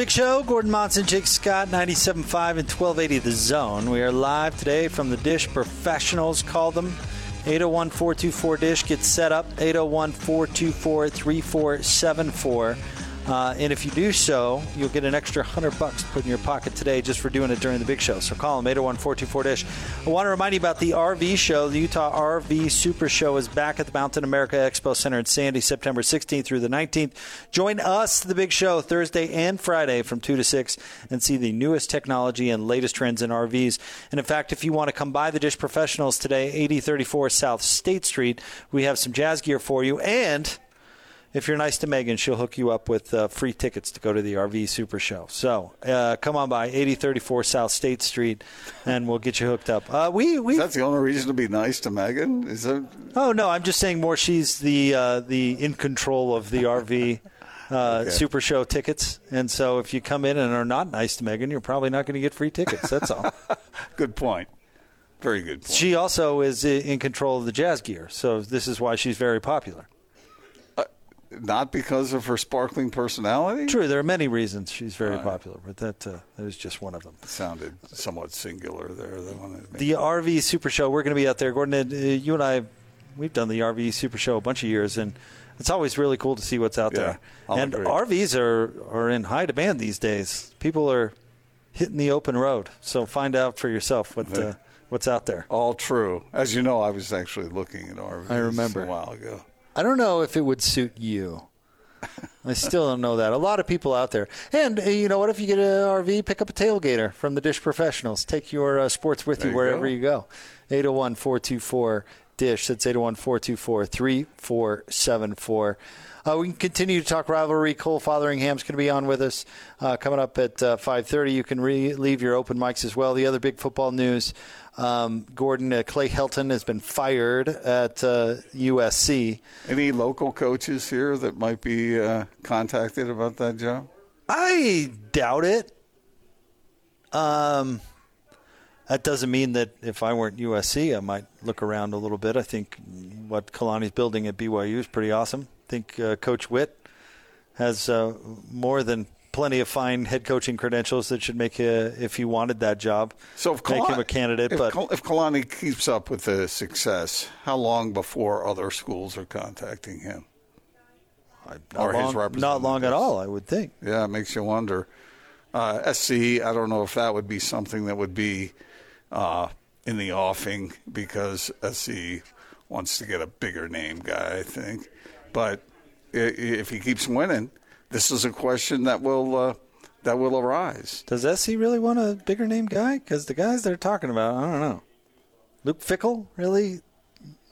Big Show, Gordon Monson, Jake Scott, 97.5 and 1280 The Zone. We are live today from the Dish Professionals. Call them 801 424 Dish. Get set up 801 424 3474. Uh, and if you do so, you'll get an extra 100 bucks put in your pocket today just for doing it during the big show. So call them 801-424-DISH. I want to remind you about the RV show. The Utah RV Super Show is back at the Mountain America Expo Center in Sandy, September 16th through the 19th. Join us, the big show, Thursday and Friday from 2 to 6 and see the newest technology and latest trends in RVs. And in fact, if you want to come by the Dish Professionals today, 8034 South State Street, we have some jazz gear for you and if you're nice to Megan, she'll hook you up with uh, free tickets to go to the RV Super Show. So uh, come on by 8034 South State Street, and we'll get you hooked up. Uh, we we that's the only reason to be nice to Megan. Is that? Oh no, I'm just saying more. She's the uh, the in control of the RV. Uh, okay. Super Show tickets, and so if you come in and are not nice to Megan, you're probably not going to get free tickets. That's all. good point. Very good. Point. She also is in control of the jazz gear, so this is why she's very popular not because of her sparkling personality? True, there are many reasons she's very right. popular, but that uh, that is just one of them. It sounded somewhat singular there. The, one the RV Super Show, we're going to be out there. Gordon, uh, you and I, we've done the RV Super Show a bunch of years, and it's always really cool to see what's out yeah, there. I'll and agree. RVs are, are in high demand these days. People are hitting the open road, so find out for yourself what. Uh, what's out there? All true. As you know, I was actually looking at RVs. I remember a while ago. I don't know if it would suit you. I still don't know that. A lot of people out there. And uh, you know what? If you get an RV, pick up a tailgater from the Dish Professionals. Take your uh, sports with you, you wherever go. you go. 801 424 Dish. That's 801 424 3474. Uh, we can continue to talk rivalry. Cole Fotheringham's going to be on with us uh, coming up at uh, 5.30. You can re- leave your open mics as well. The other big football news um, Gordon uh, Clay Helton has been fired at uh, USC. Any local coaches here that might be uh, contacted about that job? I doubt it. Um, that doesn't mean that if I weren't USC, I might look around a little bit. I think what Kalani's building at BYU is pretty awesome. I think uh, Coach Witt has uh, more than plenty of fine head coaching credentials that should make you, if he wanted that job, so if make him a candidate. If, but if Kalani keeps up with the success, how long before other schools are contacting him? Not or long, his Not long at all, I would think. Yeah, it makes you wonder. Uh, SC, I don't know if that would be something that would be uh, in the offing because SC wants to get a bigger name guy, I think. But if he keeps winning, this is a question that will uh, that will arise. Does SC really want a bigger name guy? Because the guys they're talking about, I don't know. Luke Fickell, really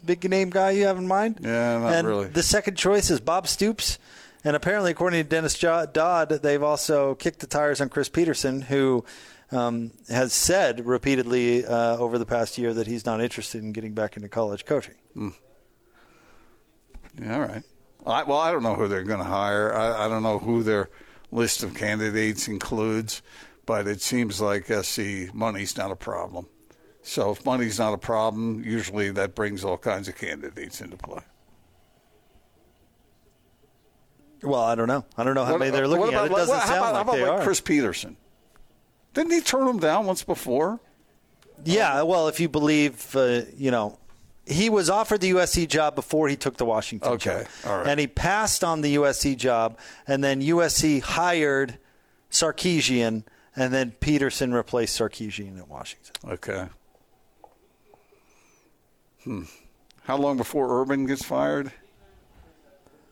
big name guy you have in mind? Yeah, not and really. The second choice is Bob Stoops. And apparently, according to Dennis Dodd, they've also kicked the tires on Chris Petersen, who um, has said repeatedly uh, over the past year that he's not interested in getting back into college coaching. Mm. Yeah, all right. I, well, I don't know who they're going to hire. I, I, don't know who their list of candidates includes, but it seems like SC money's not a problem. So if money's not a problem, usually that brings all kinds of candidates into play. Well, I don't know. I don't know how what, many they're looking about, at. It doesn't what, sound about, like they like are. Chris Petersen? Didn't he turn him down once before? Yeah, well, if you believe, uh, you know, he was offered the USC job before he took the Washington okay. job. All right. And he passed on the USC job, and then USC hired Sarkisian, and then Petersen replaced Sarkisian at Washington. Okay. Hmm. How long before Urban gets fired?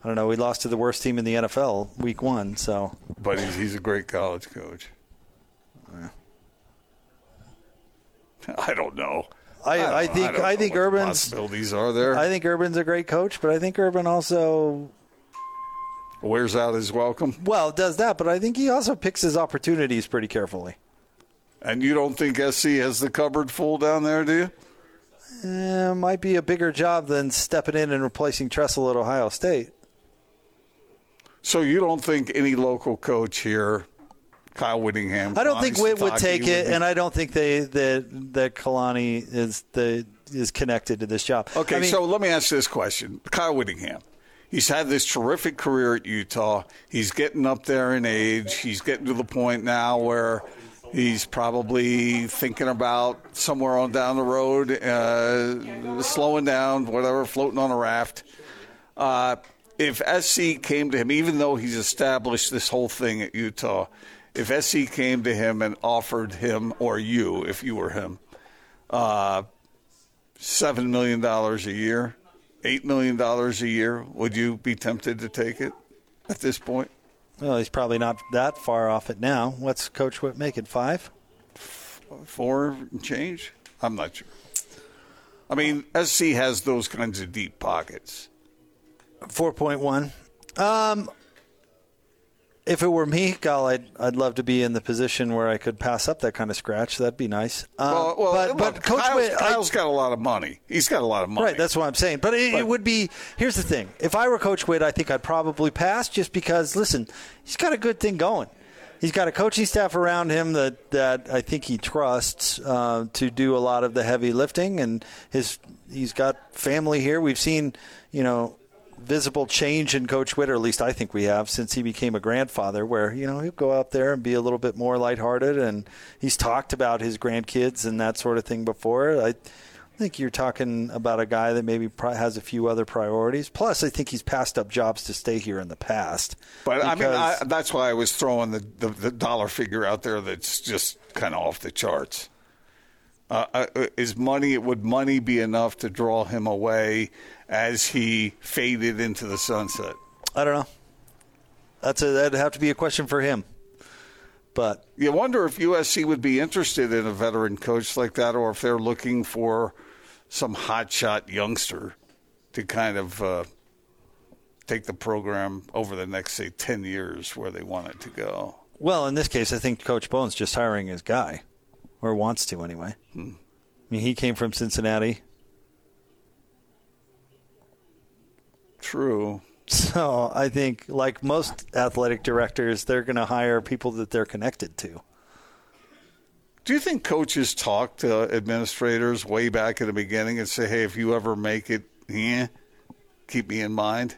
I don't know. We lost to the worst team in the NFL week one, so. But he's, he's a great college coach. I don't know. I, I, think I, I think Urban's possibilities are there. I think Urban's a great coach, but I think Urban also wears out his welcome. Well, does that, but I think he also picks his opportunities pretty carefully. And you don't think SC has the cupboard full down there, do you? eh, might be a bigger job than stepping in and replacing Tressel at Ohio State. So you don't think any local coach here, Kyle Whittingham? I don't think Kalani Witt would take it, be- and I don't think they that that Kalani is the is connected to this job. Okay, I mean, so let me ask this question: Kyle Whittingham. He's had this terrific career at Utah. He's getting up there in age. He's getting to the point now where he's probably thinking about somewhere on down the road, uh, slowing down, whatever, floating on a raft. Uh, if SC came to him, even though he's established this whole thing at Utah, if SC came to him and offered him, or you, if you were him, uh, seven million dollars a year, eight million dollars a year, would you be tempted to take it at this point? well, he's probably not that far off it now. What's Coach Witt making? Five? Four and change? I'm not sure. I mean, SC has those kinds of deep pockets. Four point one. Um, if it were me, Gal, I'd I'd love to be in the position where I could pass up that kind of scratch. That'd be nice. Um, Well, well but, but Coach Kyle's, Witt, I- Kyle's got a lot of money. He's got a lot of money. Right, that's what I'm saying. But it, it would be. Here's the thing: if I were Coach Witt, I think I'd probably pass, just because. Listen, he's got a good thing going. He's got a coaching staff around him that, that I think he trusts uh, to do a lot of the heavy lifting, and his he's got family here. We've seen, you know, visible change in Coach Witt, or at least I think we have, since he became a grandfather, where, you know, he'll go out there and be a little bit more lighthearted. And he's talked about his grandkids and that sort of thing before. I think you're talking about a guy that maybe has a few other priorities. Plus, I think he's passed up jobs to stay here in the past. But I mean, I, that's why I was throwing the, the, the dollar figure out there that's just kind of off the charts. Uh, uh, is money would money be enough to draw him away as he faded into the sunset? I don't know. That's a, that'd have to be a question for him. But You wonder if USC would be interested in a veteran coach like that, or if they're looking for some hotshot youngster to kind of uh, take the program over the next, say, ten years where they want it to go. Well, in this case, I think Coach Bohn's just hiring his guy, or wants to anyway. Hmm. I mean, he came from Cincinnati, True. so I think, like most athletic directors, they're going to hire people that they're connected to. Do you think coaches talk to administrators way back at the beginning and say, "Hey, if you ever make it, yeah, keep me in mind"?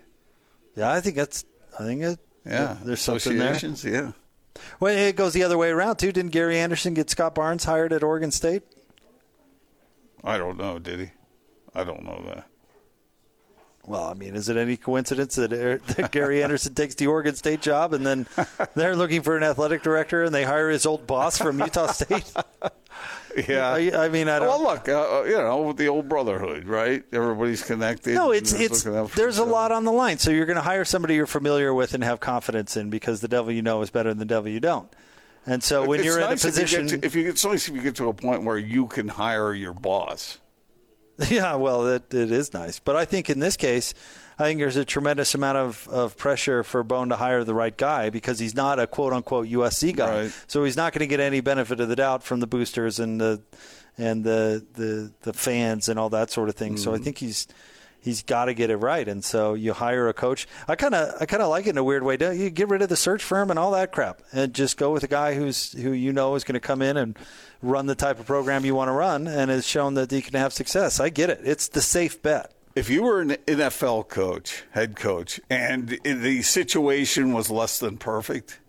Yeah, I think that's. I think it, Yeah, there's something there. Yeah. Well, it goes the other way around too. Didn't Gary Anderson get Scott Barnes hired at Oregon State? I don't know. Did he? I don't know that. Well, I mean, is it any coincidence that, Er- that Gary Anderson takes the Oregon State job and then they're looking for an athletic director and they hire his old boss from Utah State? Yeah. I, I mean, I don't. Well, look, uh, uh, you know, the old brotherhood, right? Everybody's connected. No, it's it's there's a lot on the line. So you're going to hire somebody you're familiar with and have confidence in because the devil you know is better than the devil you don't. And so when It's you're nice in a if you position, get to, if you it's nice if you get to a point where you can hire your boss. yeah, well, it, it is nice. But I think in this case, I think there's a tremendous amount of, of pressure for Bohn to hire the right guy because he's not a quote unquote USC guy. Right. So he's not going to get any benefit of the doubt from the boosters and the and the the, the fans and all that sort of thing. So I hmm. think he's he's got to get it right. And so you hire a coach. I kind of I kind of like it in a weird way. Don't You get rid of the search firm and all that crap, and just go with a guy who's who you know is going to come in and run the type of program you want to run, and has shown that he can have success. I get it. It's the safe bet. If you were an NFL coach, head coach, and the situation was less than perfect,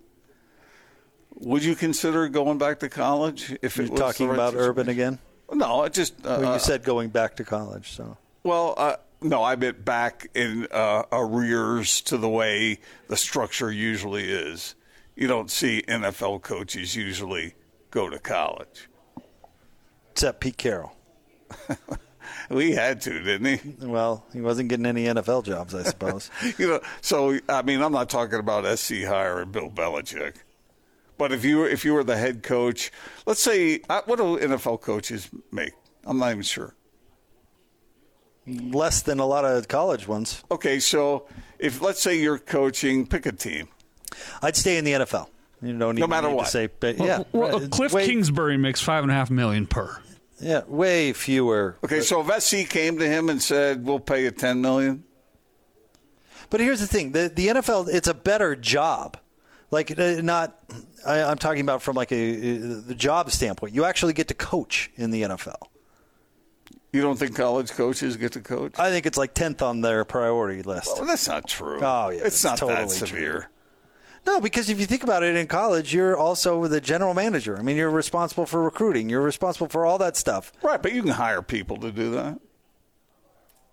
would you consider going back to college? If You're talking right about situation? Urban again. No, I just uh, Well, you said going back to college, so Well, uh, no, I meant back in uh, arrears to the way the structure usually is. You don't see NFL coaches usually go to college. except Pete Carroll. We had to, didn't he? Well, he wasn't getting any NFL jobs, I suppose. You know, so I mean, I'm not talking about SC Hire and Bill Belichick, but if you were, if you were the head coach, let's say, uh, what do NFL coaches make? I'm not even sure. Less than a lot of college ones. Okay, so if let's say you're coaching, pick a team. I'd stay in the NFL. You don't even matter need what. to say, but yeah. Well, right. Cliff Wait, Kingsbury makes five and a half million per. Yeah, way fewer. Okay, so if SC came to him and said, "We'll pay you ten million, But here's the thing: the the NFL, it's a better job. Like uh, not, I, I'm talking about from like a, uh the job standpoint. You actually get to coach in the NFL. You don't think college coaches get to coach?" I think it's like tenth on their priority list. well, that's not true. Oh, yeah, it's, not totally that true. severe. No, because if you think about it, in college, you're also the general manager. I mean, you're responsible for recruiting. You're responsible for all that stuff. Right, but you can hire people to do that.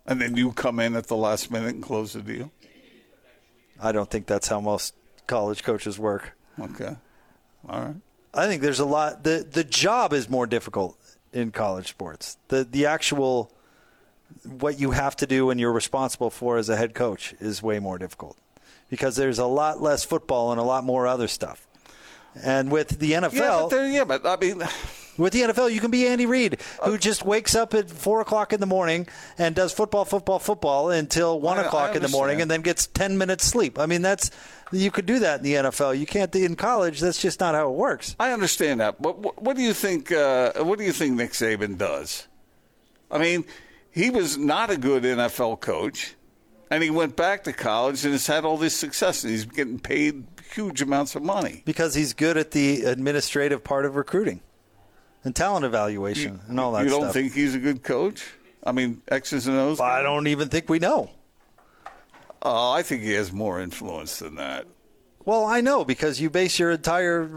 And then you come in at the last minute and close the deal. I don't think that's how most college coaches work. Okay. All right. I think there's a lot. the The job is more difficult in college sports. The the actual what you have to do and you're responsible for as a head coach is way more difficult because there's a lot less football and a lot more other stuff. And with the NFL, Yeah, but, yeah, but I mean, With the NFL, you can be Andy Reid, who just wakes up at four o'clock in the morning and does football, football, football until one I- I o'clock in the morning, and then gets ten minutes sleep. I mean, that's you could do that in the NFL. You can't in college. That's just not how it works. I understand that. But what, what do you think? Uh, what do you think Nick Saban does? I mean, he was not a good NFL coach, and he went back to college and has had all this success, and he's getting paid huge amounts of money. Because he's good at the administrative part of recruiting and talent evaluation and all that you don't stuff. think he's a good coach? I mean, X's and O's. I don't even think we know. Oh, I think he has more influence than that. Well, I know because you base your entire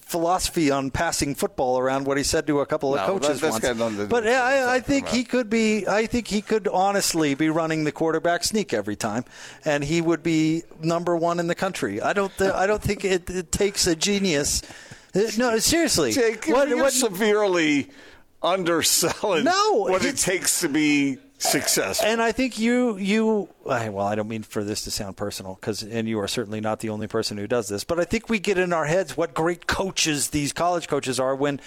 philosophy on passing football around what he said to a couple of No, coaches that- once. but I, I think he could be. I think he could honestly be running the quarterback sneak every time, and he would be number one in the country. I don't. Th- I don't think it, it takes a genius. No, seriously. Jake, What- you're what- severely underselling No, what it takes to be successful. And I think you you well, I don't mean for this to sound personal because and you are certainly not the only person who does this, but I think we get in our heads what great coaches these college coaches are when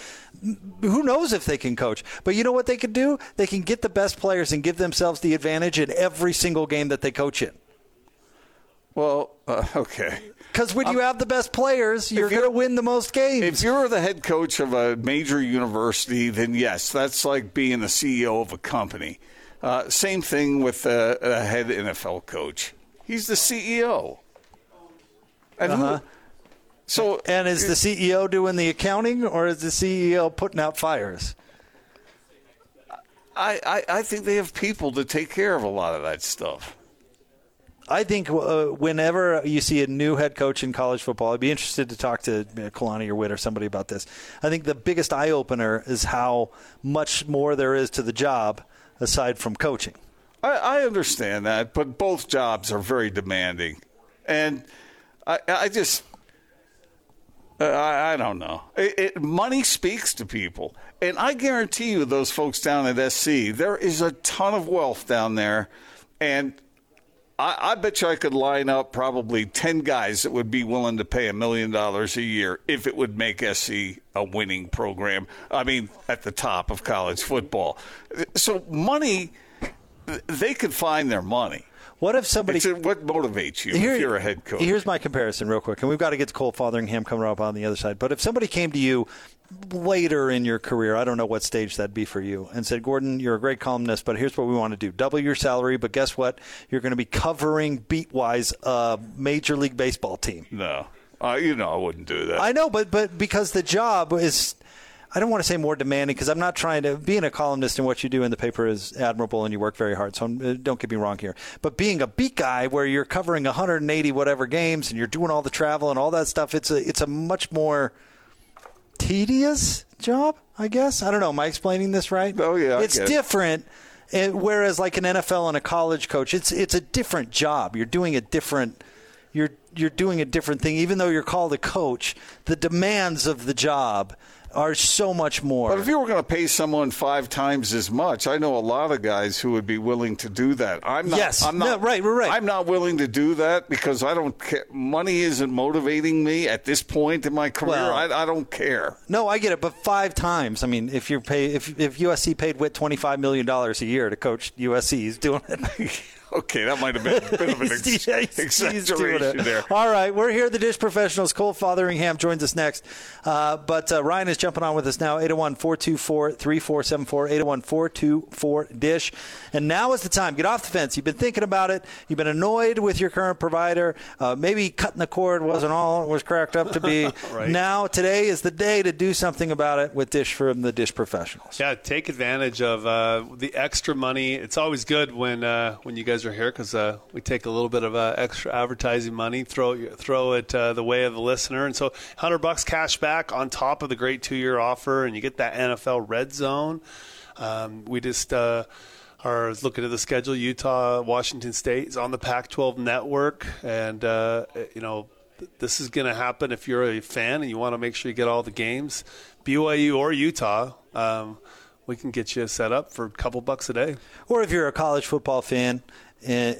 who knows if they can coach. But you know what they can do? They can get the best players and give themselves the advantage in every single game that they coach in. Well, uh, okay. Because when you have the best players, you're Um, you're- going to win the most games. If you're the head coach of a major university, then yes, that's like being the CEO of a company. Uh, same thing with a, a head NFL coach. He's the CEO. And Uh-huh. so and is the CEO doing the accounting or is the CEO putting out fires? I, I, I think they have people to take care of a lot of that stuff. I think uh, whenever you see a new head coach in college football, I'd be interested to talk to uh, Kalani or Witt or somebody about this. I think the biggest eye opener is how much more there is to the job aside from coaching. I, I understand that, but both jobs are very demanding, and I, I just, uh, I, I don't know. It, it, money speaks to people, and I guarantee you, those folks down at SC, there is a ton of wealth down there, and I, I bet you I could line up probably ten guys that would be willing to pay a million dollars a year if it would make SC a winning program. I mean, at the top of college football. So money, they could find their money. What if somebody It's what motivates you Here- if you're a head coach. Here's my comparison, real quick, and we've got to get to Cole Fotheringham coming up on the other side. But if somebody came to you later in your career, I don't know what stage that'd be for you, and said, "Gordon, you're a great columnist, but here's what we want to do: double your salary, but guess what? You're going to be covering beat-wise a major league baseball team." no, uh, you know I wouldn't do that. I know, but but because the job is. I don't want to say more demanding because I'm not trying to. Being a columnist and what you do in the paper is admirable, and you work very hard. So uh, don't get me wrong here. But being a beat guy, where you're covering 180 whatever games and you're doing all the travel and all that stuff, it's a it's a much more tedious job, I guess. I don't know. Am I explaining this right? Oh, yeah, it's get it. different. eh, whereas, like an NFL and a college coach, it's it's a different job. You're doing a different. You're you're doing a different thing, even though you're called a coach. The demands of the job are so much more. But if you were going to pay someone five times as much, I know a lot of guys who would be willing to do that. I'm not. Yes. I'm not. No, right, right, right. I'm not willing to do that because I don't. Care. Money isn't motivating me at this point in my career. Well- I, I don't care. no, I get it, but five times. I mean, if you pay, if if USC paid Witt twenty five million dollars a year to coach USC, he's doing it. Okay, that might have been a bit of an ex- exaggeration it. there. All right, we're here. at The Dish Professionals. Cole Fotheringham joins us next. Uh, but uh, Ryan is jumping on with us now. 801 424 3474. 801 424 DISH. And now is the time. Get off the fence. You've been thinking about it. You've been annoyed with your current provider. Uh, maybe cutting the cord wasn't all it was cracked up to be. right. Now, today is the day to do something about it with Dish from the Dish professionals. Yeah, take advantage of uh, the extra money. It's always good when uh, when you guys are here because uh, we take a little bit of uh, extra advertising money, throw throw it uh, the way of the listener, and so hundred bucks cash back on top of the great two year offer, and you get that NFL Red Zone. Um, we just uh, are looking at the schedule. Utah, Washington State is on the Pac-12 network, and uh, you know this is going to happen if you're a fan and you want to make sure you get all the games, BYU or Utah. Um, we can get you set up for a couple bucks a day. Or if you're a college football fan, uh,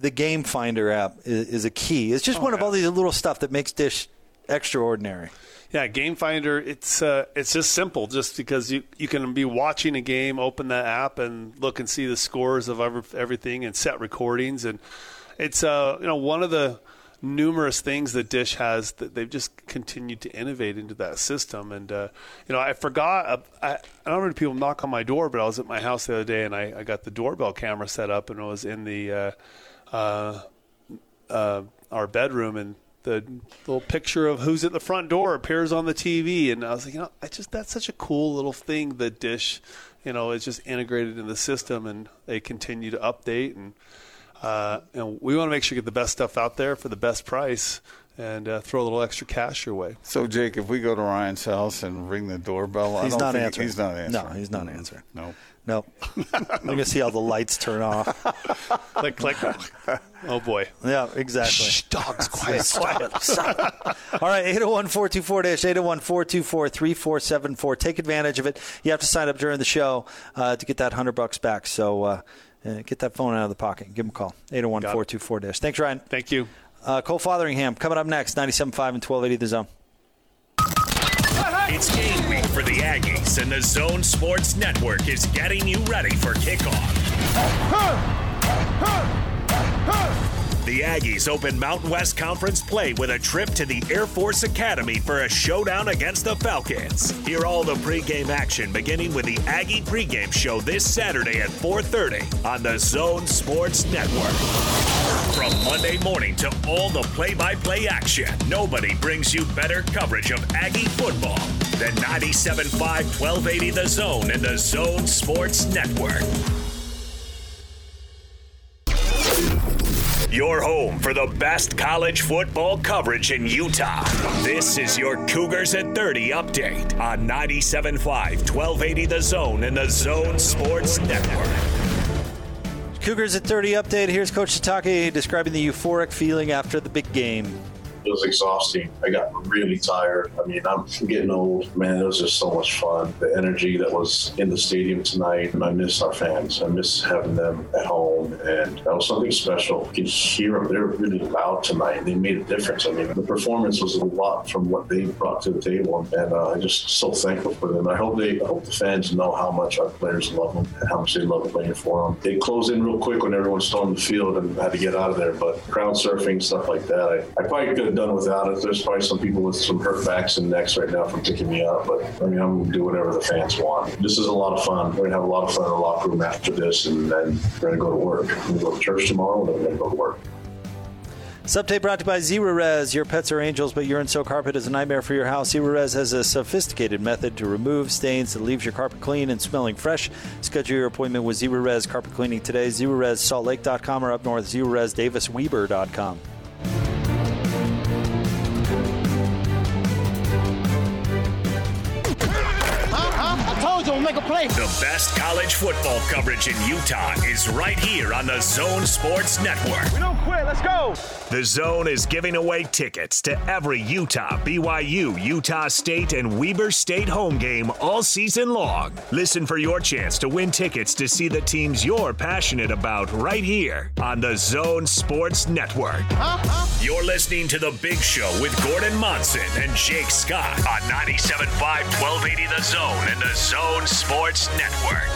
the Game Finder app is, is a key. It's just Oh, one of all these little stuff that makes Dish extraordinary. Yeah, Game Finder. It's uh, it's just simple. Just because you you can be watching a game, open that app, and look and see the scores of every, everything, and set recordings. And it's uh you know one of the numerous things that Dish has that they've just continued to innovate into that system. And uh, you know, I forgot. Uh, I, I don't know many people knock on my door, but I was at my house the other day, and I, I got the doorbell camera set up, and it was in the uh, uh, uh, our bedroom, and the little picture of who's at the front door appears on the TV, and I was like, you know, I just that's such a cool little thing that Dish, you know, is just integrated in the system, and they continue to update, and uh, you know, we want to make sure you get the best stuff out there for the best price, and uh, throw a little extra cash your way. So, Jake, if we go to Ryan's house and ring the doorbell, I He's don't not think answering. He's not answering. No, he's not answering. No. No. I'm going to see how the lights turn off. click, click. oh boy. Yeah, exactly. Shh, dogs, quiet, quiet. All right, 801 424 dash 801 424 3474. Take advantage of it. You have to sign up during the show uh, to get that 100 bucks back. So uh, get that phone out of the pocket. Give them a call. 801 424 dash. Thanks, Ryan. Thank you. Uh, Cole Fotheringham coming up next, 97.5 and 1280 The Zone. It's game week for the Aggies, and the Zone Sports Network is getting you ready for kickoff. The Aggies open Mountain West Conference play with a trip to the Air Force Academy for a showdown against the Falcons. Hear all the pregame action beginning with the Aggie pregame show this Saturday at 4:30 on the Zone Sports Network. From Monday morning to all the play-by-play action, nobody brings you better coverage of Aggie football than 97.5 1280 The Zone and the Zone Sports Network. Your home for the best college football coverage in Utah. This is your Cougars at 30 update on 97.5 1280 The Zone and the Zone Sports Network. Cougars at 30 update. Here's Coach Sitake describing the euphoric feeling after the big game. It was exhausting. I got really tired. I mean, I'm getting old. Man, it was just so much fun. The energy that was in the stadium tonight, and I miss our fans. I miss having them at home, and that was something special. You could hear them. They were really loud tonight. They made a difference. I mean, the performance was a lot from what they brought to the table, and uh, I'm just so thankful for them. I hope they, I hope the fans know how much our players love them and how much they love playing for them. They closed in real quick when everyone stormed the field and had to get out of there, but crowd surfing stuff like that, I, I probably could done without it. There's probably some people with some hurt backs and necks right now from picking me up, but I mean, I'm gonna do whatever the fans want. This is a lot of fun. We're gonna have a lot of fun in the locker room after this, and then we're gonna go to work. We're gonna go to church tomorrow, and then we're gonna go to work. Subtape brought to you by Zerorez. Your pets are angels, but urine soaked carpet is a nightmare for your house. Zerorez has a sophisticated method to remove stains that leaves your carpet clean and smelling fresh. Schedule your appointment with Zerorez Carpet Cleaning today. Zerorez SaltLake.com or up north, Zerorez DavisWeber.com. make a play. The best college football coverage in Utah is right here on the Zone Sports Network. We don't quit. Let's go. The Zone is giving away tickets to every Utah, BYU, Utah State, and Weber State home game all season long. Listen for your chance to win tickets to see the teams you're passionate about right here on the Zone Sports Network. You're listening to The Big Show with Gordon Monson and Jake Scott on 97.5 1280 The Zone and the Zone Sports Network.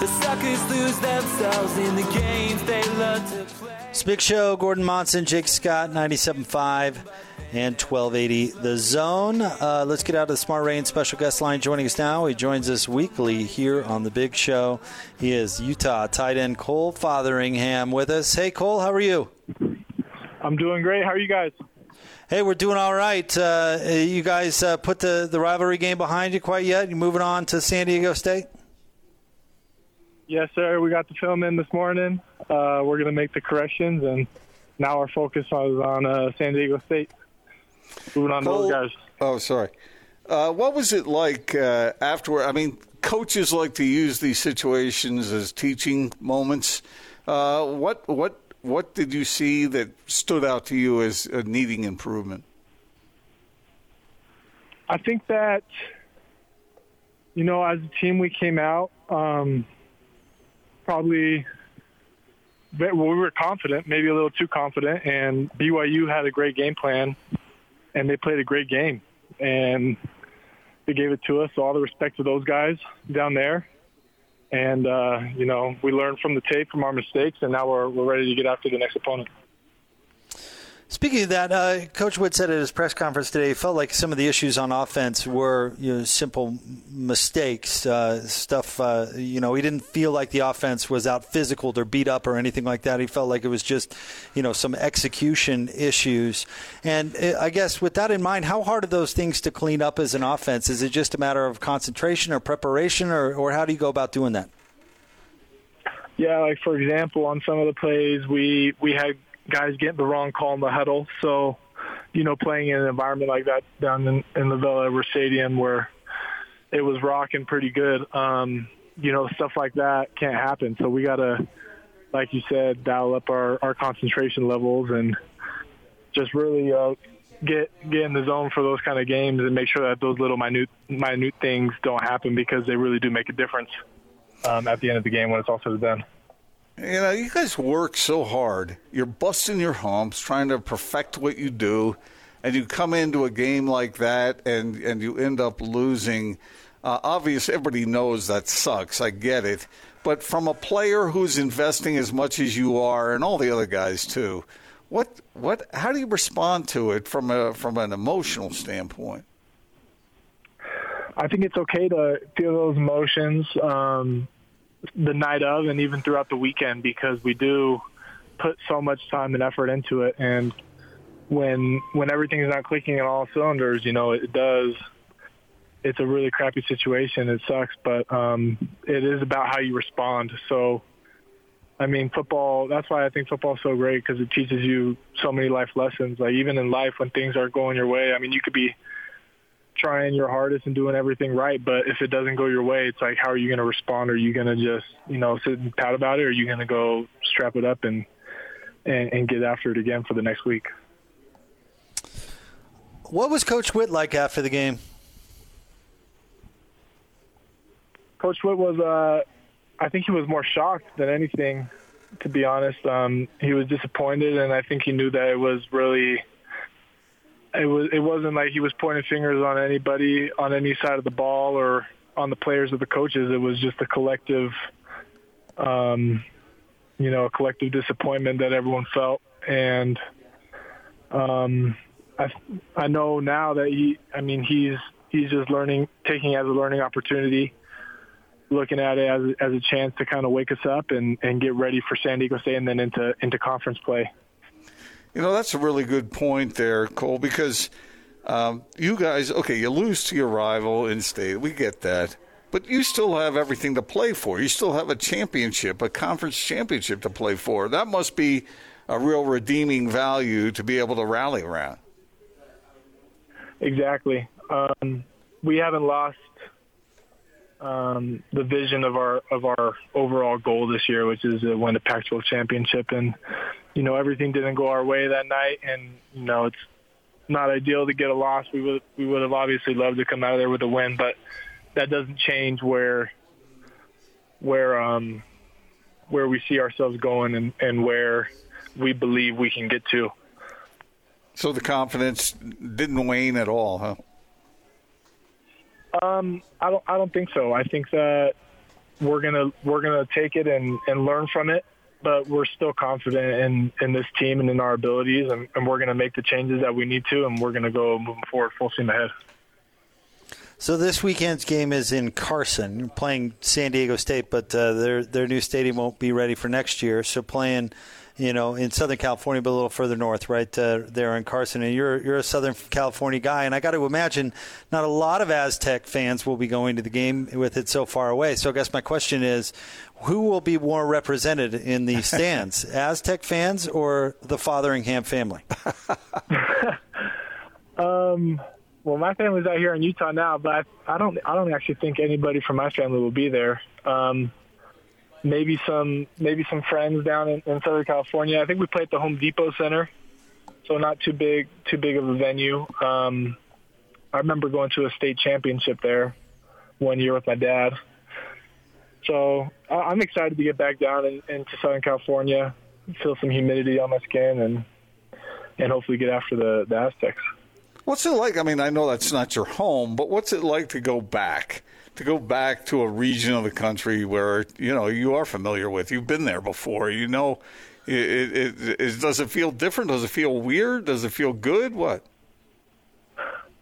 The suckers lose themselves in the games they love to play. It's Big Show, Gordon Monson, Jake Scott, 97.5 and 1280 The Zone. Uh, let's get out of the Smart Rain special guest line joining us now. He joins us weekly here on The Big Show. He is Utah tight end Cole Fotheringham with us. Hey, Cole, how are you? I'm doing great. How are you guys? Hey, we're doing all right. Uh, you guys uh, put the, the rivalry game behind you quite yet? You moving on to San Diego State? Yes, sir. We got the film in this morning. Uh, we're going to make the corrections, and now our focus is on uh, San Diego State. Moving on Cole, to those guys. Oh, sorry. Uh, what was it like uh, afterward? I mean, coaches like to use these situations as teaching moments. Uh, what what what did you see that stood out to you as uh, needing improvement? I think that you know, as a team, we came out um, probably well, we were confident, maybe a little too confident, and BYU had a great game plan, and they played a great game, and they gave it to us. All the respect to those guys down there, and uh, you know we learned from the tape from our mistakes, and now we're we're ready to get after the next opponent. Speaking of that, uh, Coach Wood said at his press conference today, he felt like some of the issues on offense were you know, simple mistakes, uh, stuff. Uh, you know, he didn't feel like the offense was out physical or beat up or anything like that. He felt like it was just, you know, some execution issues. And uh, I guess with that in mind, how hard are those things to clean up as an offense? Is it just a matter of concentration or preparation, or, or how do you go about doing that? Yeah, like for example, on some of the plays, we we had guys getting the wrong call in the huddle. So, you know, playing in an environment like that down in, in the LaVell Edwards Stadium where it was rocking pretty good, um, you know, stuff like that can't happen. So we got to, like you said, dial up our, our concentration levels and just really uh, get get in the zone for those kind of games and make sure that those little minute minute things don't happen because they really do make a difference um, at the end of the game when it's all said and done. You know, you guys work so hard. You're busting your humps, trying to perfect what you do, and you come into a game like that, and and you end up losing. Uh, obviously, everybody knows that sucks. I get it, but from a player who's investing as much as you are, and all the other guys too, what what? How do you respond to it from a from an emotional standpoint? I think it's okay to feel those emotions. Um, the night of and even throughout the weekend because we do put so much time and effort into it and when when everything's not clicking on all cylinders you know it does it's a really crappy situation it sucks but um it is about how you respond so I mean, football. That's why I think football's so great because it teaches you so many life lessons. Like even in life, when things aren't going your way, I mean, you could be trying your hardest and doing everything right. But if it doesn't go your way, it's like, how are you going to respond? Are you going to just, you know, sit and pout about it? Or are you going to go strap it up and, and, and get after it again for the next week? What was Coach Witt like after the game? Coach Witt was, uh, I think he was more shocked than anything, to be honest. Um, he was disappointed, and I think he knew that it was really it was it wasn't like he was pointing fingers on anybody on any side of the ball or on the players or the coaches. It was just a collective, um, you know, a collective disappointment that everyone felt, and um, I I know now that he, I mean, he's he's just learning, taking it as a learning opportunity, looking at it as as a chance to kind of wake us up and and get ready for San Diego State and then into into conference play. You know, that's a really good point there, Cole, because um, you guys, okay, you lose to your rival in state. We get that. But you still have everything to play for. You still have a championship, a conference championship to play for. That must be a real redeeming value to be able to rally around. Exactly. Um, we haven't lost um, the vision of our of our overall goal this year, which is to win the Pac-12 championship. And you know, everything didn't go our way that night, and you know, it's not ideal to get a loss. We would we would have obviously loved to come out of there with a win, but that doesn't change where where um where we see ourselves going and, and where we believe we can get to. So the confidence didn't wane at all, huh? Um, I don't. I don't think so. I think that we're gonna we're gonna take it and, and learn from it. But we're still confident in, in this team and in our abilities, and, and we're going to make the changes that we need to, and we're going to go moving forward full steam ahead. So this weekend's game is in Carson, playing San Diego State, but uh, their their new stadium won't be ready for next year. So playing you know, in Southern California, but a little further north, right uh, there in Carson. And you're you're a Southern California guy, and I got to imagine not a lot of Aztec fans will be going to the game with it so far away. So I guess my question is, who will be more represented in the stands, Aztec fans or the Fotheringham family? um. Well, my family's out here in Utah now, but I, I don't. I don't actually think anybody from my family will be there. Um, maybe some maybe some friends down in, in Southern California. I think we play at the Home Depot Center, so not too big too big of a venue. Um, I remember going to a state championship there one year with my dad. So I'm excited to get back down in, into Southern California, feel some humidity on my skin, and and hopefully get after the, the Aztecs. What's it like? I mean, I know that's not your home, but what's it like to go back? To go back to a region of the country where you know you are familiar with. You've been there before. You know, it, it, it, does it feel different? Does it feel weird? Does it feel good? What?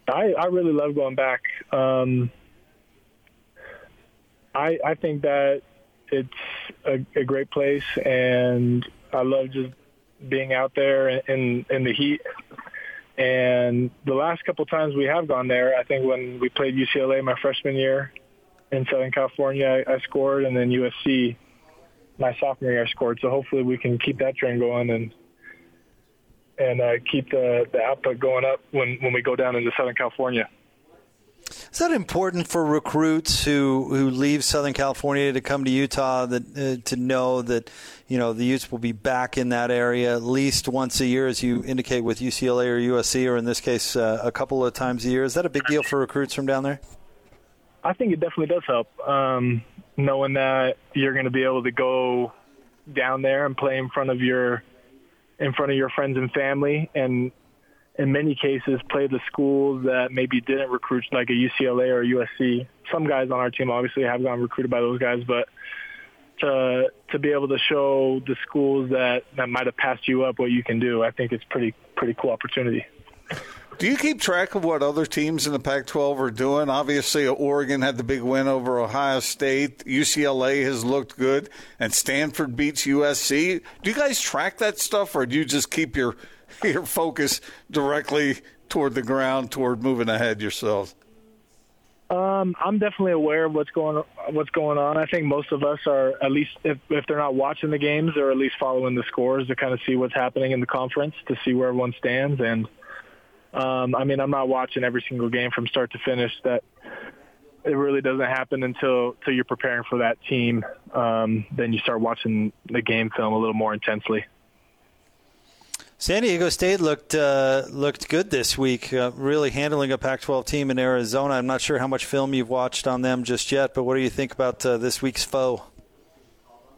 I I really love going back. Um, I I think that it's a, a great place, and I love just being out there in in the heat. And the last couple times we have gone there, I think when we played UCLA my freshman year, in Southern California, I, I scored, and then USC my sophomore year I scored. So hopefully we can keep that trend going and and uh, keep the, the output going up when, when we go down into Southern California. Is that important for recruits who, who leave Southern California to come to Utah that uh, to know that you know the Utes will be back in that area at least once a year, as you indicate with UCLA or USC, or in this case uh, a couple of times a year? Is that a big deal for recruits from down there? I think it definitely does help. Um, knowing that you're going to be able to go down there and play in front of your in front of your friends and family, and in many cases play the schools that maybe didn't recruit, like a UCLA or a USC. Some guys on our team obviously have gone recruited by those guys, but to to be able to show the schools that that might have passed you up what you can do, I think it's pretty pretty cool opportunity. Do you keep track of what other teams in the Pac 12 are doing? Obviously, Oregon had the big win over Ohio State. UCLA has looked good, and Stanford beats USC. Do you guys track that stuff, or do you just keep your, your focus directly toward the ground, toward moving ahead yourselves? Um, I'm definitely aware of what's going what's going on. I think most of us are at least if if they're not watching the games, they're at least following the scores to kind of see what's happening in the conference to see where everyone stands. And um, I mean, I'm not watching every single game from start to finish. That it really doesn't happen until until you're preparing for that team. Um, then you start watching the game film a little more intensely. San Diego State looked uh, looked good this week, uh, really handling a Pac-12 team in Arizona. I'm not sure how much film you've watched on them just yet, but what do you think about uh, this week's foe?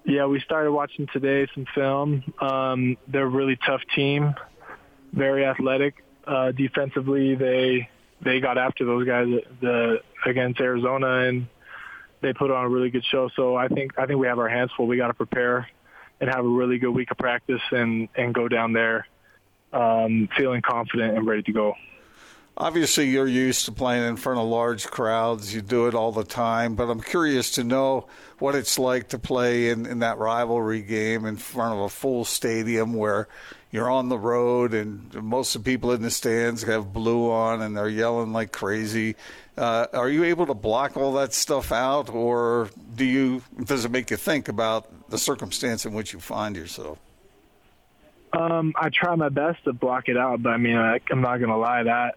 Yeah, we started watching today some film. Um, they're a really tough team, very athletic uh, defensively, they they got after those guys the, against Arizona, and they put on a really good show. So I think I think we have our hands full. We got to prepare and have a really good week of practice, and and go down there um, feeling confident and ready to go. Obviously, you're used to playing in front of large crowds. You do it all the time. But I'm curious to know what it's like to play in, in that rivalry game in front of a full stadium where you're on the road and most of the people in the stands have blue on and they're yelling like crazy. Uh, are you able to block all that stuff out, or do you? Does it make you think about the circumstance in which you find yourself? Um, I try my best to block it out, but I mean, I, I'm not going to lie that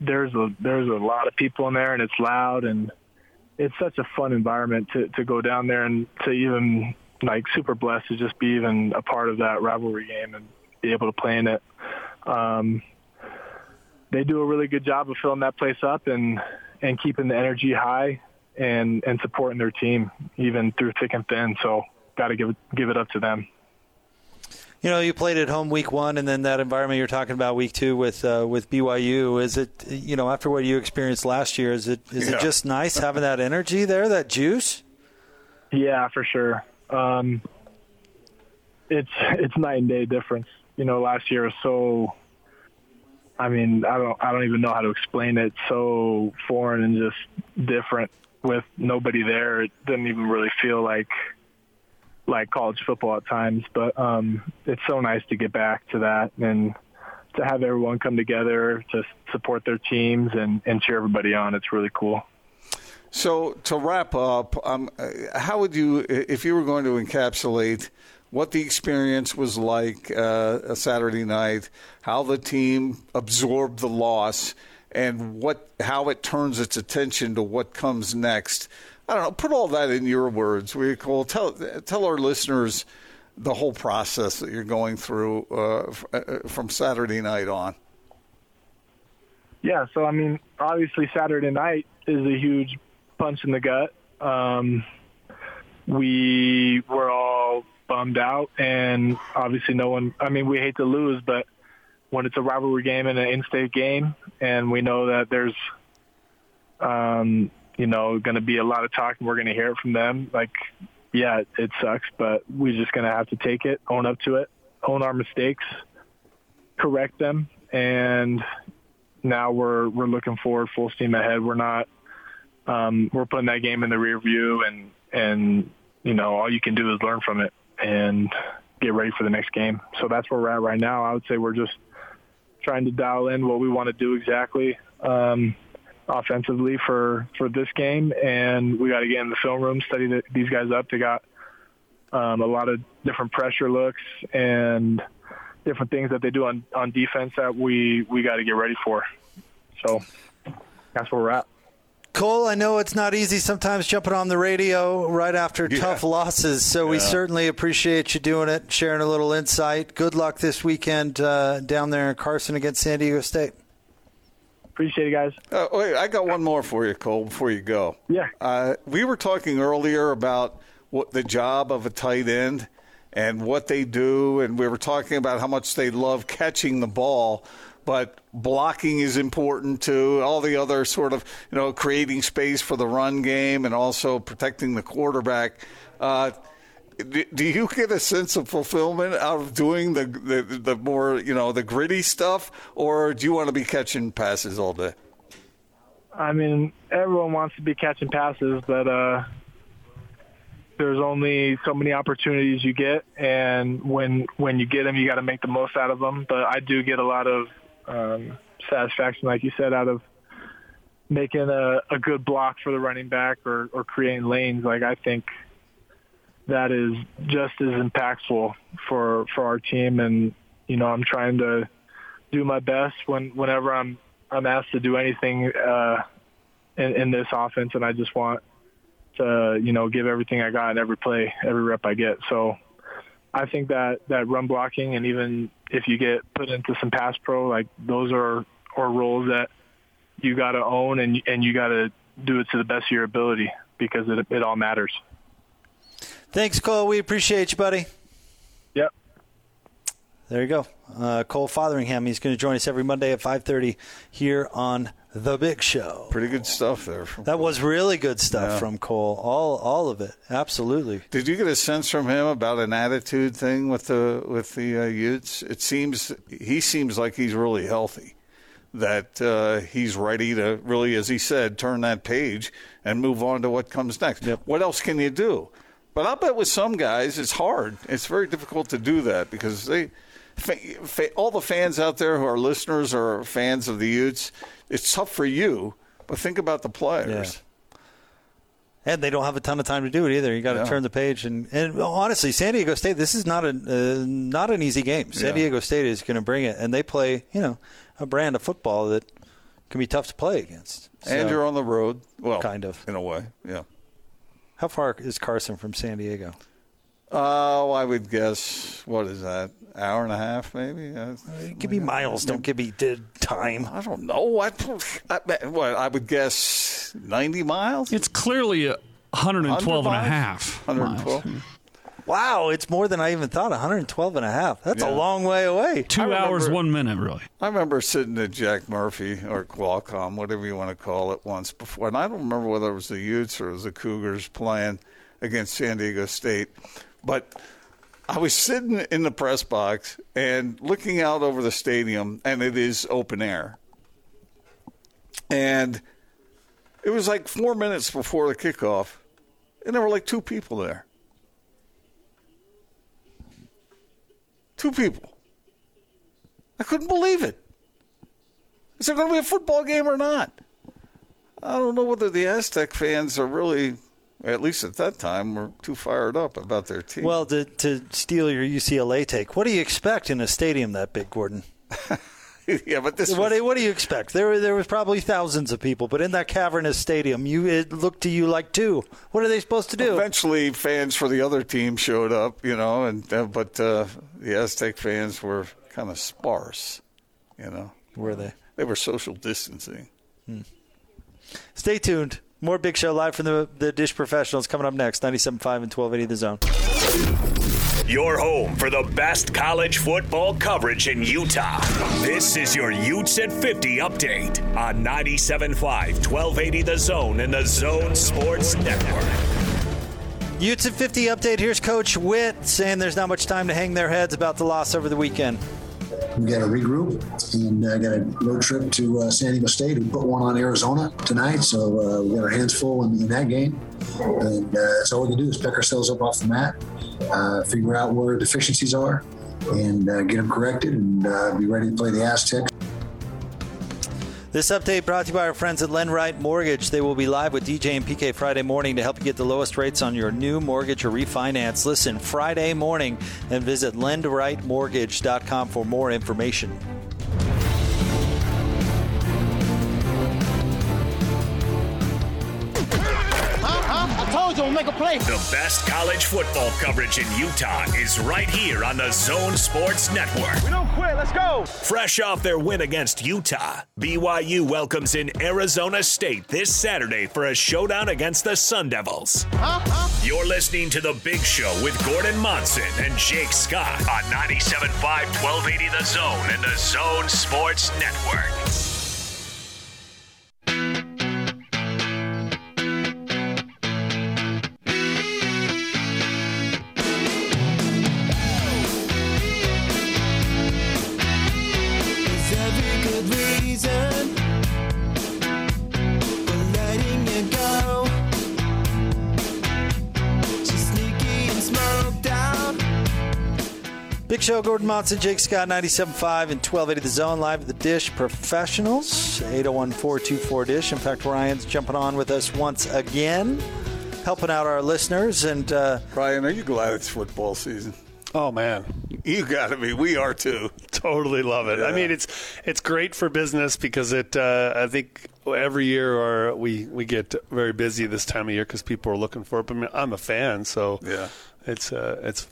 there's a there's a lot of people in there and it's loud and it's such a fun environment to to go down there and to even like super blessed to just be even a part of that rivalry game and be able to play in it. Um, they do a really good job of filling that place up and and keeping the energy high and and supporting their team even through thick and thin. So got to give give it up to them. You know, you played at home week one, and then that environment you're talking about week two with uh, with BYU. Is it you know after what you experienced last year? Is it is yeah. it just nice having that energy there, that juice? Yeah, for sure. Um, it's it's night and day difference. You know, last year was so. I mean, I don't I don't even know how to explain it. So foreign and just different with nobody there. It didn't even really feel like like college football at times. But um, it's so nice to get back to that and to have everyone come together to support their teams and, and cheer everybody on. It's really cool. So to wrap up, um, how would you, if you were going to encapsulate what the experience was like uh, a Saturday night, how the team absorbed the loss, and what how it turns its attention to what comes next? I don't know. Put all that in your words. We call tell tell our listeners the whole process that you're going through uh, uh, from Saturday night on. Yeah, so I mean, obviously Saturday night is a huge punch in the gut. Um, we were all bummed out, and obviously no one. I mean, we hate to lose, but when it's a rivalry game and an in-state game, and we know that there's, um, you know, going to be a lot of talk, and we're going to hear it from them. Like, yeah, it, it sucks, but we're just going to have to take it, own up to it, own our mistakes, correct them, and now we're we're looking forward full steam ahead. We're not um, we're putting that game in the rear view, and and you know all you can do is learn from it and get ready for the next game. So that's where we're at right now. I would say we're just trying to dial in what we want to do exactly um, offensively for for this game, and we got to get in the film room, study the, these guys up. They got um, a lot of different pressure looks and different things that they do on on defense that we we got to get ready for. So that's where we're at. Cole, I know it's not easy sometimes jumping on the radio right after Yeah. tough losses, so we certainly appreciate you doing it, sharing a little insight. Good luck this weekend uh, down there in Carson against San Diego State. Appreciate it, guys. Uh, wait, I got one more for you, Cole, before you go. Yeah. Uh, we were talking earlier about what the job of a tight end and what they do, and we were talking about how much they love catching the ball, but blocking is important too. All the other sort of, you know, creating space for the run game and also protecting the quarterback. Uh, do do you get a sense of fulfillment out of doing the, the the more you know the gritty stuff, or do you want to be catching passes all day? I mean, everyone wants to be catching passes, but uh, there's only so many opportunities you get, and when when you get them, you got to make the most out of them. But I do get a lot of um, satisfaction, like you said, out of making a, a good block for the running back or, or creating lanes. Like I think that is just as impactful for for our team, and you know, I'm trying to do my best when whenever I'm I'm asked to do anything uh, in, in this offense, and I just want to you know give everything I got in every play, every rep I get. So I think that that run blocking, and even if you get put into some pass pro, like those are are roles that you got to own and and you got to do it to the best of your ability because it it all matters. Thanks, Cole. We appreciate you, buddy. Yep. There you go. Uh, Cole Fotheringham. He's going to join us every Monday at 5.30 here on The Big Show. Pretty good stuff there. From That was really good stuff Yeah. from Cole. All all of it. Absolutely. Did you get a sense from him about an attitude thing with the with the uh, Utes? It seems he seems like he's really healthy. That uh, he's ready to really, as he said, turn that page and move on to what comes next. What else can you do? But I'll bet with some guys it's hard. It's very difficult to do that because they, all the fans out there who are listeners or fans of the Utes, it's tough for you. But think about the players. And they don't have a ton of time to do it either. You got to Yeah. turn the page. And, and honestly, San Diego State, this is not a uh, not an easy game. San Yeah. Diego State is going to bring it, and they play you know a brand of football that can be tough to play against. And you're on the road. Well, Kind of. in a way, yeah. How far is Carson from San Diego? Oh, I would guess. What is that? Hour and a half, maybe. Uh, Give me miles. Don't give me d- time. I don't know. What? I, what? I would guess ninety miles. It's clearly a 112 and a half. Hundred miles. Twelve. Wow, it's more than I even thought. 112 and a half. That's Yeah. a long way away. Two I hours, one minute, really. I remember sitting at Jack Murphy or Qualcomm, whatever you want to call it, once before, and I don't remember whether it was the Utes or it was the Cougars playing. against San Diego State. But I was sitting in the press box and looking out over the stadium, and it is open air. And it was like four minutes before the kickoff, and there were like two people there. Two people. I couldn't believe it. Is there going to be a football game or not? I don't know whether the Aztec fans are really, at least at that time, were too fired up about their team. Well, to, to steal your UCLA take, what do you expect in a stadium that big, Gordon? yeah, but this What, was, do- what do you expect? There, there was probably thousands of people, but in that cavernous stadium, you it looked to you like two. What are they supposed to do? eventually fans for the other team showed up, you know, and uh, but uh, the Aztec fans were kind of sparse, you know. Were they? They were social distancing. Stay tuned. More Big Show live from the, the Dish Professionals coming up next. 97.5 and 1280 The Zone. Your home for the best college football coverage in Utah. This is your Utes at 50 update on 97.5, 1280 The Zone and the Zone Sports Network. Utes at 50 update. Here's Coach Whitt saying there's not much time to hang their heads about the loss over the weekend. We got to regroup and uh, got a road trip to uh, San Diego State. We put one on Arizona tonight, so uh, we got our hands full in, in that game. And uh, that's all we can do is pick ourselves up off the mat, uh, figure out where deficiencies are, and uh, get them corrected, and uh, be ready to play the Aztecs. This update brought to you by our friends at Lendright Mortgage. They will be live with DJ and PK Friday morning to help you get the lowest rates on your new mortgage or refinance. Listen Friday morning and visit lendrightmortgage.com for more information. I told make a play. The best college football coverage in Utah is right here on the Zone Sports Network. We don't quit. Let's go. Fresh off their win against Utah, BYU welcomes in Arizona State this Saturday for a showdown against the Sun Devils. Uh-huh. You're listening to The Big Show with Gordon Monson and Jake Scott on 97.5 1280 The Zone and the Zone Sports Network. Show, Gordon Monson, Jake Scott, 97.5 and 1280 The Zone, live at the Dish Professionals, 801 424 Dish. In fact, Ryan's jumping on with us once again, helping out our listeners. And uh, Ryan, are you glad it's football season? Oh man, You got to be. We are too. totally love it. I mean, it's it's great for business because it. Uh, I think every year or we we get very busy this time of year because people are looking for it. But I mean, I'm a fan, so Yeah. it's uh, it's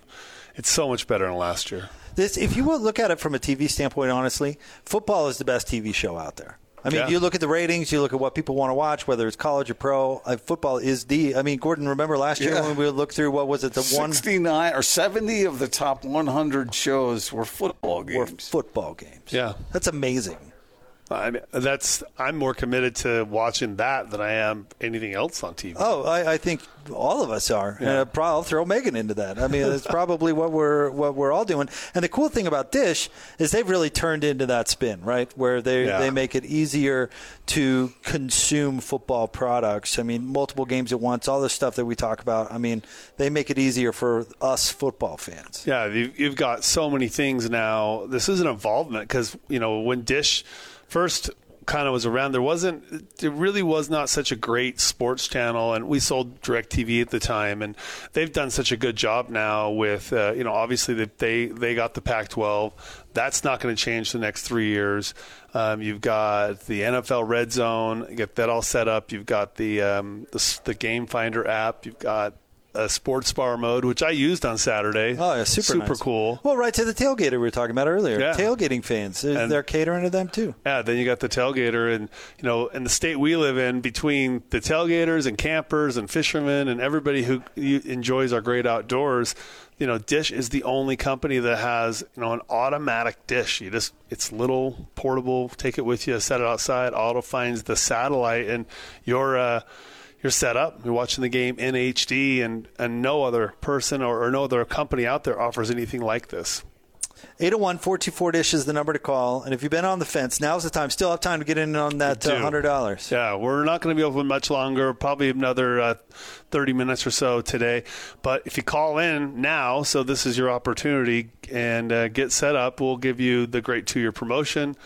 it's so much better than last year. this, if you will look at it from a TV standpoint, honestly, football is the best TV show out there. I mean, Yeah. you look at the ratings, you look at what people want to watch, whether it's college or pro. Uh, football is the. I mean, Gordon, remember last year Yeah. when we looked through what was it, the one 69 or 70 of the top 100 shows were football games. were football games? Yeah. that's amazing. I mean, that's I'm more committed to watching that than I am anything else on TV. Oh, I, I think all of us are. Yeah. uh, I'll throw Megan into that. I mean, it's probably what we're what we're all doing. And the cool thing about Dish is they've really turned into that spin, right? Where they Yeah. they make it easier to consume football products. I mean, multiple games at once, all the stuff that we talk about. I mean, they make it easier for us football fans. Yeah, you've, you've got so many things now. This is an involvement because you know when Dish first kind of was around, there wasn't. It really was not such a great sports channel, and we sold Directv at the time, and they've done such a good job now with uh, you know obviously that they they got the Pac-12. That's not going to change the next three years. Um, you've got the NFL Red Zone. Get that all set up. You've got the um, the, the Game Finder app. You've got a sports bar mode, which I used on Saturday. Oh, yeah, super super nice. cool. Well, right to the tailgater we were talking about earlier. Yeah. Tailgating fans, they're, And- they're catering to them too. Yeah, then you got the tailgater, and you know, in the state we live in, between the tailgaters and campers and fishermen and everybody who enjoys our great outdoors, you know, Dish is the only company that has you know an automatic dish. You just it's little portable, take it with you, set it outside. Auto finds the satellite, and your uh, you're set up. You're watching the game in HD, and, and no other person or, or no other company out there offers anything like this. 801 424 Dish is the number to call. And if you've been on the fence, now's the time. Still have time to get in on that uh, $100. Yeah, we're not going to be open much longer, probably another uh, 30 minutes or so today. But if you call in now, so this is your opportunity, and uh, get set up, we'll give you the great two year promotion.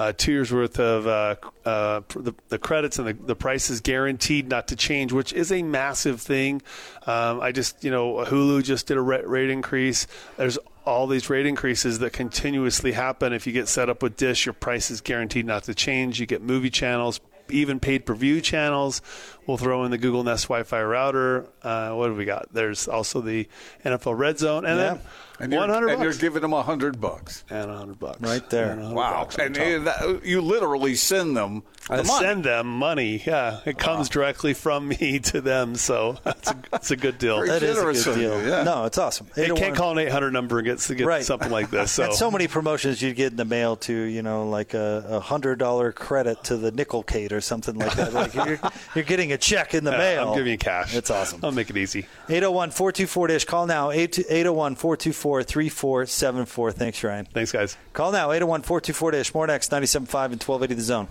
Uh, two years worth of uh, uh, the, the credits and the, the price is guaranteed not to change, which is a massive thing. Um, I just, you know, Hulu just did a rate, rate increase. There's all these rate increases that continuously happen. If you get set up with Dish, your price is guaranteed not to change. You get movie channels, even paid per view channels. We'll throw in the Google Nest Wi Fi router. Uh, what do we got? There's also the NFL Red Zone. And Yeah. then you're, 100 and you're giving them a hundred bucks. and 100 bucks. Right there. And Wow! bucks And top. that, you literally send them the I money. send them money. Yeah, it comes directly from me to them, so that's a, that's a good deal. Very That is a generous good of you, deal. yeah. No, it's awesome. You can't call an 800 number and get, to get Right. something like this. So. And so many promotions you'd get in the mail to, you know, like a, a hundred dollar credit to the Nickelcade or something like that. Like you're, you're getting a check in the uh, Yeah, mail. I'm giving you cash. It's awesome. I'll make it easy. 801 424 Dish. Call now 801 424 3474. Thanks, Ryan. Thanks, guys. Call now 801 424 Dish. More next 97.5 and 1280 The Zone.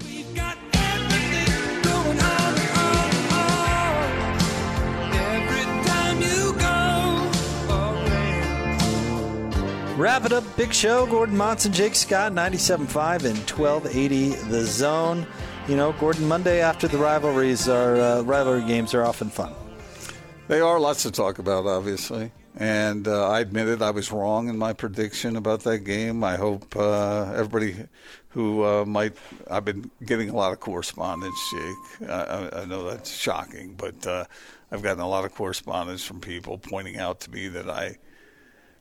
We've got everything going on, on, on. Every time you go away. Wrap it up. Big show. Gordon Monson, Jake Scott, 97.5 and 1280 The Zone. You know, Gordon, Monday after the rivalries are uh, rivalry games are often fun. They are lots to talk about, obviously. And uh, I admitted I was wrong in my prediction about that game. I hope uh, everybody who uh, might. I've been getting a lot of correspondence, Jake. I, I, know that's shocking, but uh, I've gotten a lot of correspondence from people pointing out to me that I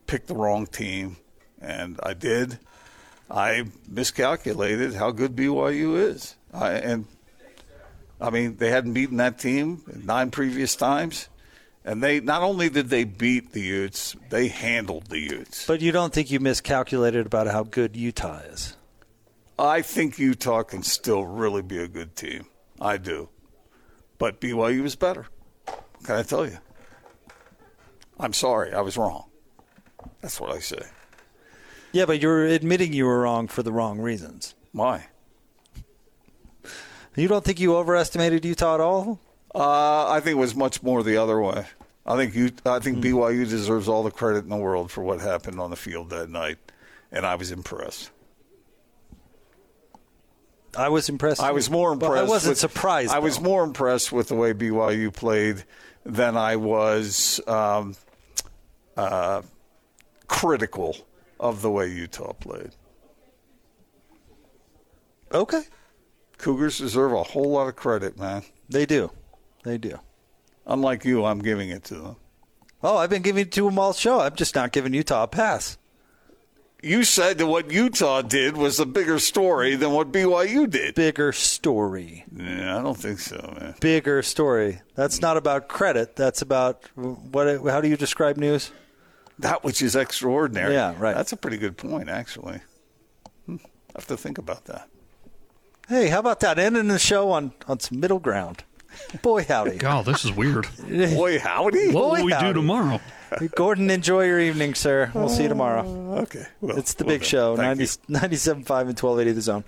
picked the wrong team. And I did. I miscalculated how good BYU is. I, and I mean, they hadn't beaten that team nine previous times. And they not only did they beat the Utes, they handled the Utes. But you don't think you miscalculated about how good Utah is? I think Utah can still really be a good team. I do. But BYU is better. What can I tell you? I'm sorry, I was wrong. That's what I say. Yeah, but you're admitting you were wrong for the wrong reasons. Why? You don't think you overestimated Utah at all? Uh, I think it was much more the other way. I think you. I think BYU deserves all the credit in the world for what happened on the field that night, and I was impressed. I was impressed. I was more impressed. I wasn't with- surprised. I was more impressed with the way BYU played than I was um, uh, critical of the way Utah played. Okay. Cougars deserve a whole lot of credit, man. They do. They do. Unlike you, I'm giving it to them. Oh, I've been giving it to them all show. I'm just not giving Utah a pass. You said that what Utah did was a bigger story than what BYU did. Bigger story. Yeah, I don't think so, man. Bigger story. That's not about credit. That's about what? How do you describe news? That which is extraordinary. Yeah, right. That's a pretty good point, actually. Hmm. I have to think about that. Hey, how about that? Ending the show on on some middle ground. Boy, howdy. God, this is weird. Boy, howdy. What will we howdy. do tomorrow? Gordon, enjoy your evening, sir. We'll see you tomorrow. Uh, okay. well, It's the well big then. show. Thank 90, 97.5 and 1280 The Zone.